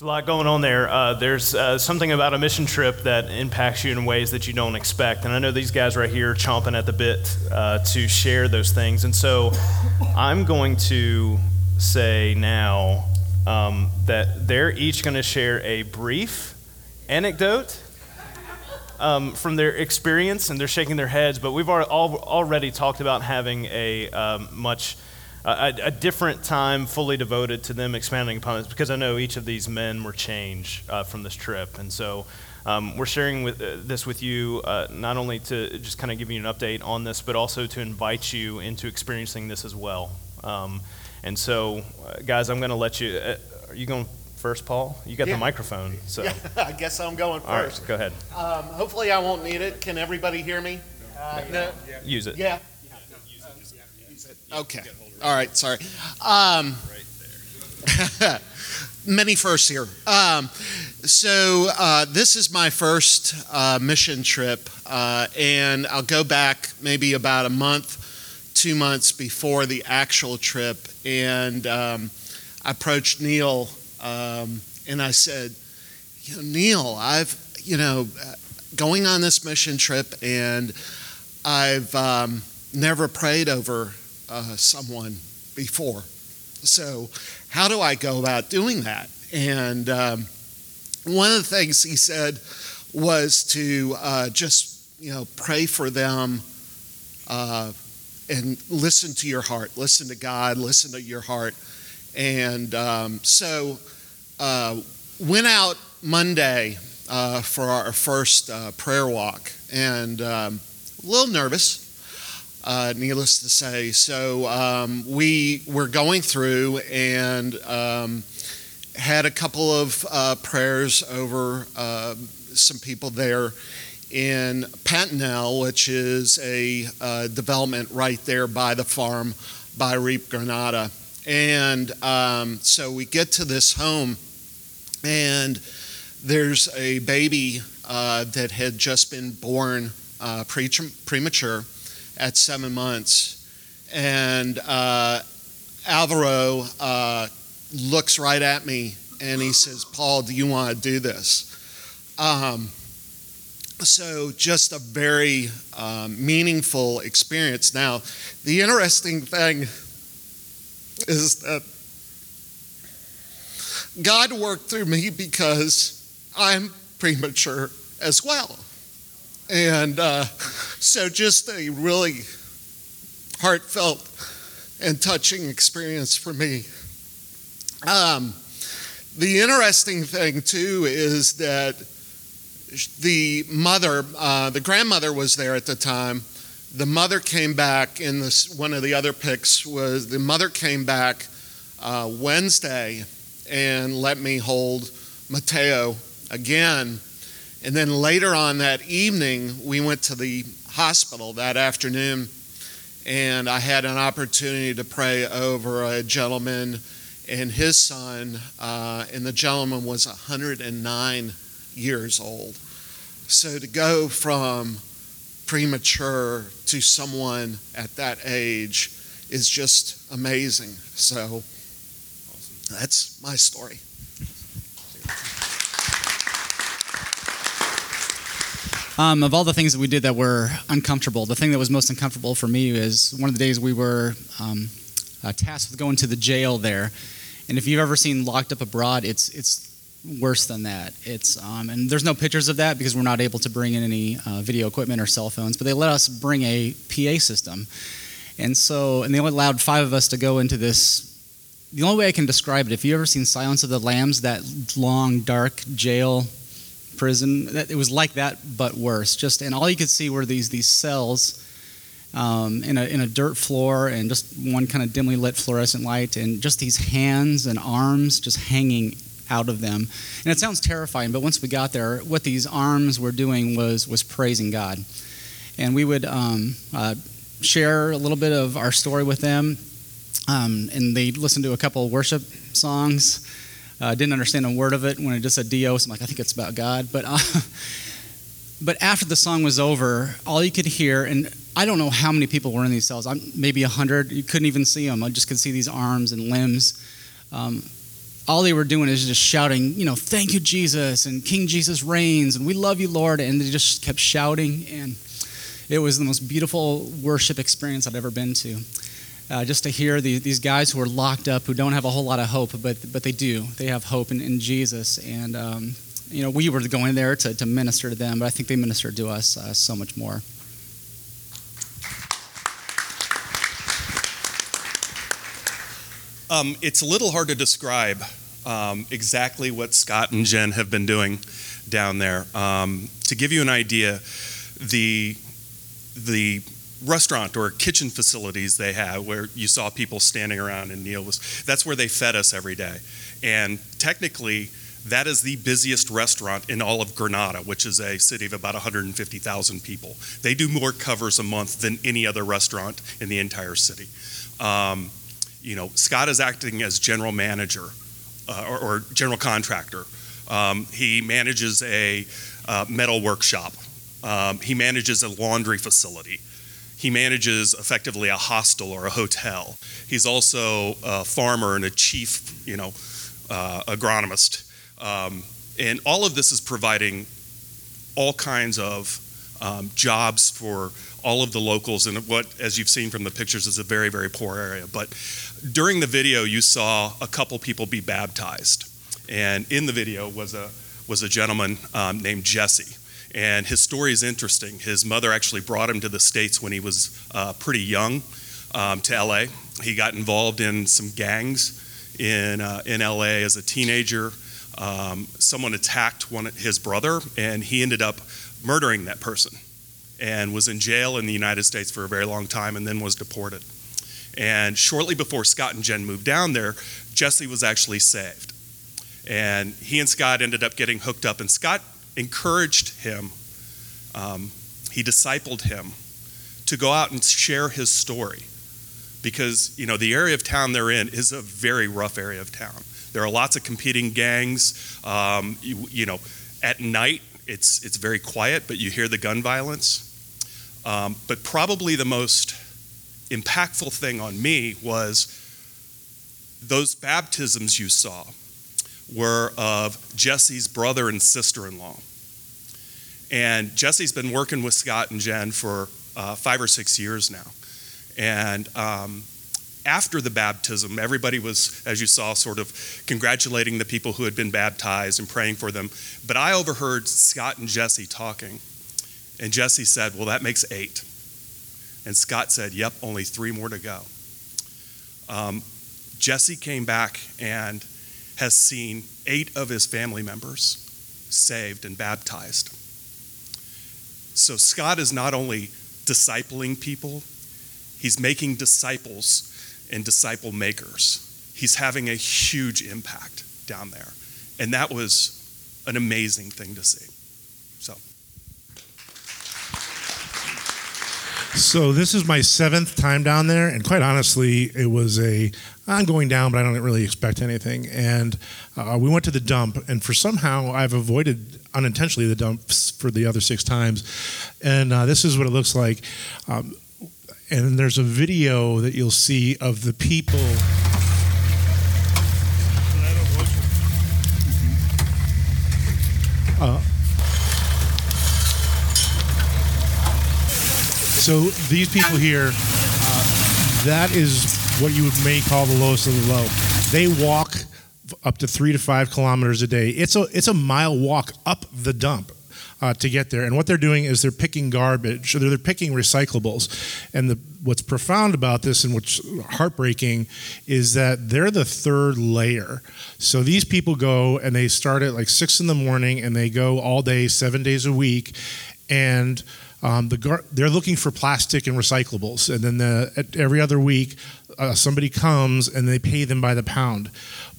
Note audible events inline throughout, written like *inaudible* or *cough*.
There's a lot going on there. Uh, there's uh, something about a mission trip that impacts you in ways that you don't expect. And I know these guys right here are chomping at the bit uh, to share those things. And so I'm going to say now um, that they're each going to share a brief anecdote um, from their experience, and they're shaking their heads. But we've already talked about having a um, much a, a, different time fully devoted to them expanding upon this because I know each of these men were changed uh, from this trip. And so um, we're sharing with, uh, this with you uh, not only to just kind of give you an update on this, but also to invite you into experiencing this as well. Um, and so, uh, guys, I'm going to let you. Uh, are you going first, Paul? You got yeah. the microphone. *laughs* So yeah, I guess I'm going first. All right, go ahead. Um, hopefully, I won't need it. Can everybody hear me? Uh, no. Use it. Yeah. Okay. All right, sorry. Um, *laughs* many firsts here. Um, so, uh, this is my first uh, mission trip, uh, and I'll go back maybe about a month, two months before the actual trip. And um, I approached Neil um, and I said, You know, Neil, I've, you know, going on this mission trip, and I've um, never prayed over uh, someone before. So, how do I go about doing that? And um, one of the things he said was to uh, just, you know, pray for them uh, and listen to your heart, listen to God, listen to your heart. And um, so, uh, went out Monday uh, for our first uh, prayer walk and um, a little nervous uh, needless to say. So um, we were going through and um, had a couple of uh, prayers over uh, some people there in Pantanal, which is a uh, development right there by the farm by REAP Granada. And um, so we get to this home, and there's a baby uh, that had just been born uh, pre- premature at seven months. And uh, Alvaro uh, looks right at me and he says, Paul, do you want to do this? Um, so, just a very um, meaningful experience. Now, the interesting thing is that God worked through me because I'm premature as well. And uh, so, just a really heartfelt and touching experience for me. Um, the interesting thing, too, is that the mother, uh, the grandmother was there at the time. The mother came back in this, one of the other pics was the mother came back uh, Wednesday and let me hold Mateo again and then later on that evening, we went to the hospital that afternoon, and I had an opportunity to pray over a gentleman and his son, uh, and the gentleman was 109 years old. So to go from premature to someone at that age is just amazing. So that's my story. Um, of all the things that we did that were uncomfortable, the thing that was most uncomfortable for me is one of the days we were um, uh, tasked with going to the jail there. And if you've ever seen Locked Up Abroad, it's it's worse than that. It's um, and there's no pictures of that because we're not able to bring in any uh, video equipment or cell phones. But they let us bring a PA system, and so and they only allowed five of us to go into this. The only way I can describe it, if you've ever seen Silence of the Lambs, that long dark jail prison. It was like that, but worse. Just and all you could see were these these cells um, in a in a dirt floor and just one kind of dimly lit fluorescent light, and just these hands and arms just hanging out of them. And it sounds terrifying, but once we got there, what these arms were doing was was praising God, and we would um, uh, share a little bit of our story with them, um, and they listened to a couple worship songs. I uh, didn't understand a word of it when it just said Dios. I'm like, I think it's about God. But, uh, *laughs* but after the song was over, all you could hear, and I don't know how many people were in these cells, I'm, maybe 100. You couldn't even see them. I just could see these arms and limbs. Um, all they were doing is just shouting, you know, thank you, Jesus, and King Jesus reigns, and we love you, Lord. And they just kept shouting. And it was the most beautiful worship experience I'd ever been to. Uh, just to hear the, these guys who are locked up, who don't have a whole lot of hope, but, but they do. They have hope in, in Jesus. And, um, you know, we were going there to, to minister to them, but I think they ministered to us uh, so much more. Um, it's a little hard to describe um, exactly what Scott and Jen have been doing down there. Um, to give you an idea, the the restaurant or kitchen facilities they have where you saw people standing around and Neil was that's where they fed us every day. And technically that is the busiest restaurant in all of Granada, which is a city of about 150,000 people. They do more covers a month than any other restaurant in the entire city. Um, you know, Scott is acting as general manager uh, or, or, general contractor. Um, he manages a uh, metal workshop. Um, he manages a laundry facility. He manages effectively a hostel or a hotel. He's also a farmer and a chief, you know, uh, agronomist. Um, and all of this is providing all kinds of um, jobs for all of the locals in what, as you've seen from the pictures, is a very, very poor area. But during the video, you saw a couple people be baptized, and in the video was a was a gentleman um, named Jesse. And his story is interesting. His mother actually brought him to the States when he was uh, pretty young um, to LA. He got involved in some gangs in, uh, in LA as a teenager. Um, someone attacked one, his brother, and he ended up murdering that person and was in jail in the United States for a very long time and then was deported. And shortly before Scott and Jen moved down there, Jesse was actually saved. And he and Scott ended up getting hooked up, and Scott encouraged him, um, he discipled him to go out and share his story. Because, you know, the area of town they're in is a very rough area of town. There are lots of competing gangs. Um, you, you know, at night, it's, it's very quiet, but you hear the gun violence. Um, but probably the most impactful thing on me was those baptisms you saw were of Jesse's brother and sister in law. And Jesse's been working with Scott and Jen for uh, five or six years now. And um, after the baptism, everybody was, as you saw, sort of congratulating the people who had been baptized and praying for them. But I overheard Scott and Jesse talking. And Jesse said, Well, that makes eight. And Scott said, Yep, only three more to go. Um, Jesse came back and has seen eight of his family members saved and baptized. So Scott is not only discipling people, he's making disciples and disciple makers. He's having a huge impact down there. And that was an amazing thing to see. So this is my seventh time down there, and quite honestly, it was a I'm going down, but I don't really expect anything. And uh, we went to the dump, and for somehow I've avoided unintentionally the dumps for the other six times. And uh, this is what it looks like. Um, and there's a video that you'll see of the people. Uh, So these people here, uh, that is what you may call the lowest of the low. They walk up to three to five kilometers a day. It's a it's a mile walk up the dump. Uh, to get there. And what they're doing is they're picking garbage, they're, they're picking recyclables. And the, what's profound about this and what's heartbreaking is that they're the third layer. So these people go and they start at like six in the morning and they go all day, seven days a week. And um, the gar- they're looking for plastic and recyclables, and then the, every other week uh, somebody comes and they pay them by the pound.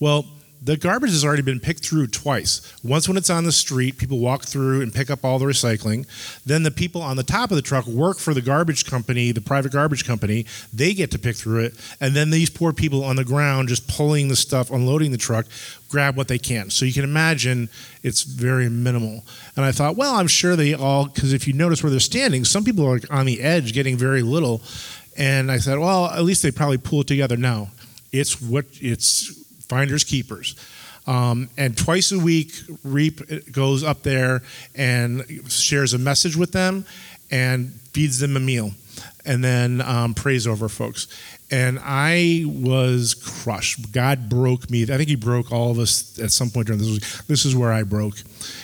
Well, the garbage has already been picked through twice. Once when it's on the street, people walk through and pick up all the recycling. Then the people on the top of the truck work for the garbage company, the private garbage company. They get to pick through it. And then these poor people on the ground just pulling the stuff, unloading the truck, grab what they can. So you can imagine it's very minimal. And I thought, well, I'm sure they all, because if you notice where they're standing, some people are on the edge getting very little. And I said, well, at least they probably pull it together. No, it's what it's finders keepers. Um, and twice a week, REAP goes up there and shares a message with them and feeds them a meal and then um, prays over folks. And I was crushed. God broke me. I think He broke all of us at some point during this. Was, this is where I broke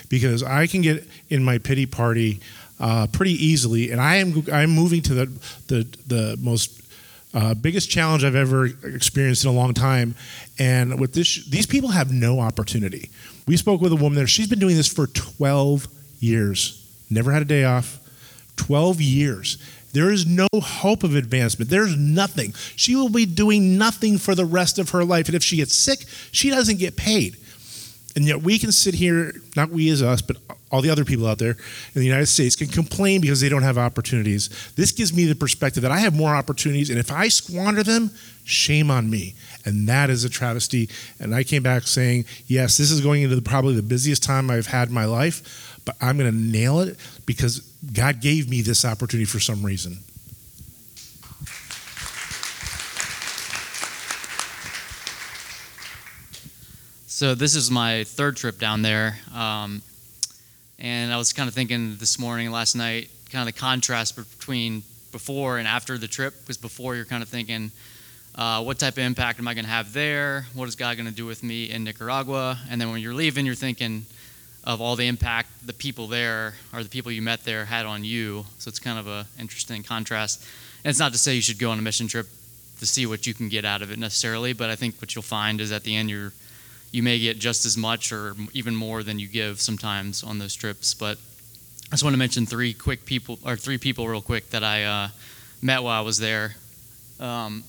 because I can get in my pity party uh, pretty easily, and I am I'm moving to the the the most uh, biggest challenge I've ever experienced in a long time. And with this, these people have no opportunity. We spoke with a woman there. She's been doing this for 12 years, never had a day off. 12 years. There is no hope of advancement. There's nothing. She will be doing nothing for the rest of her life. And if she gets sick, she doesn't get paid. And yet we can sit here, not we as us, but all the other people out there in the United States can complain because they don't have opportunities. This gives me the perspective that I have more opportunities, and if I squander them, shame on me. And that is a travesty. And I came back saying, yes, this is going into the, probably the busiest time I've had in my life, but I'm going to nail it because God gave me this opportunity for some reason. So this is my third trip down there, um, and I was kind of thinking this morning, last night, kind of the contrast between before and after the trip. Because before you're kind of thinking, uh, what type of impact am I going to have there? What is God going to do with me in Nicaragua? And then when you're leaving, you're thinking of all the impact the people there or the people you met there had on you. So it's kind of a interesting contrast. And it's not to say you should go on a mission trip to see what you can get out of it necessarily, but I think what you'll find is at the end you're you may get just as much or even more than you give sometimes on those trips. But I just want to mention three quick people or three people real quick that I uh, met while I was there. Um,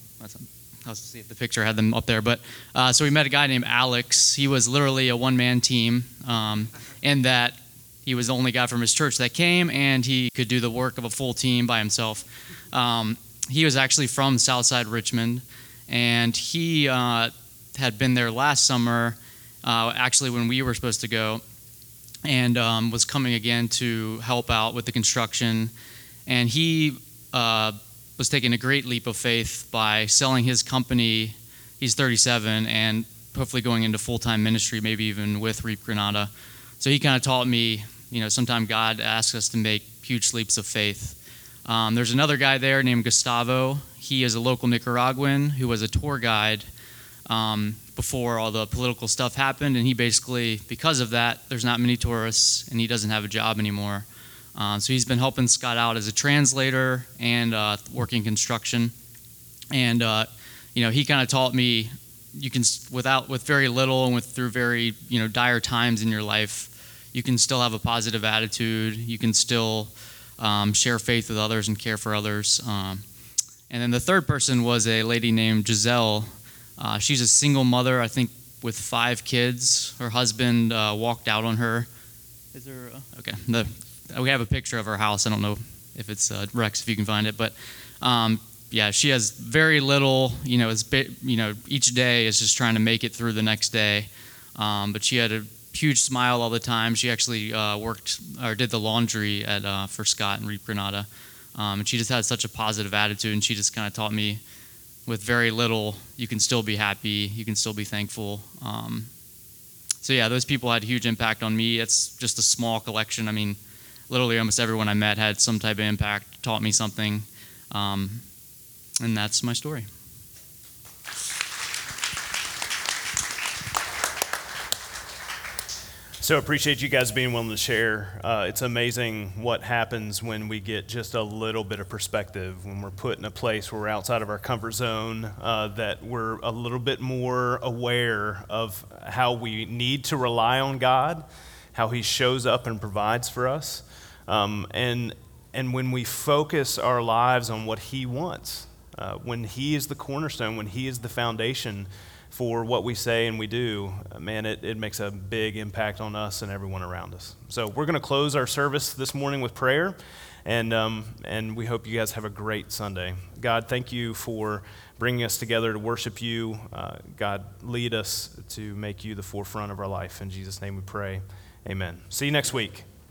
I'll see if the picture had them up there. But uh, so we met a guy named Alex. He was literally a one-man team, um, in that he was the only guy from his church that came, and he could do the work of a full team by himself. Um, he was actually from Southside Richmond, and he uh, had been there last summer, uh, actually when we were supposed to go, and um, was coming again to help out with the construction. And he uh, was taking a great leap of faith by selling his company. He's 37 and hopefully going into full time ministry, maybe even with REAP Granada. So he kind of taught me, you know, sometimes God asks us to make huge leaps of faith. Um, there's another guy there named Gustavo. He is a local Nicaraguan who was a tour guide um, before all the political stuff happened. And he basically, because of that, there's not many tourists, and he doesn't have a job anymore. Uh, so he's been helping Scott out as a translator and uh, working construction. And uh, you know, he kind of taught me you can without with very little and with through very you know dire times in your life, you can still have a positive attitude. You can still um, share faith with others and care for others. Um, and then the third person was a lady named Giselle uh, she's a single mother, I think, with five kids. Her husband uh, walked out on her. Is there? A, okay. The, we have a picture of her house. I don't know if it's uh, Rex, if you can find it, but um, yeah, she has very little. You know, it's you know each day is just trying to make it through the next day. Um, but she had a huge smile all the time. She actually uh, worked or did the laundry at uh, for Scott and REAP Granada, um, and she just had such a positive attitude. And she just kind of taught me with very little, you can still be happy, you can still be thankful. Um, so yeah, those people had a huge impact on me. It's just a small collection. I mean, literally almost everyone I met had some type of impact, taught me something, um, and that's my story. So appreciate you guys being willing to share. Uh, it's amazing what happens when we get just a little bit of perspective, when we're put in a place where we're outside of our comfort zone, uh, that we're a little bit more aware of how we need to rely on God, how He shows up and provides for us, um, and and when we focus our lives on what He wants, uh, when He is the cornerstone, when He is the foundation for what we say and we do, man, it, it makes a big impact on us and everyone around us. So we're going to close our service this morning with prayer, and, um, and we hope you guys have a great Sunday. God, thank you for bringing us together to worship you. Uh, God, lead us to make you the forefront of our life. In Jesus' name we pray. Amen. See you next week.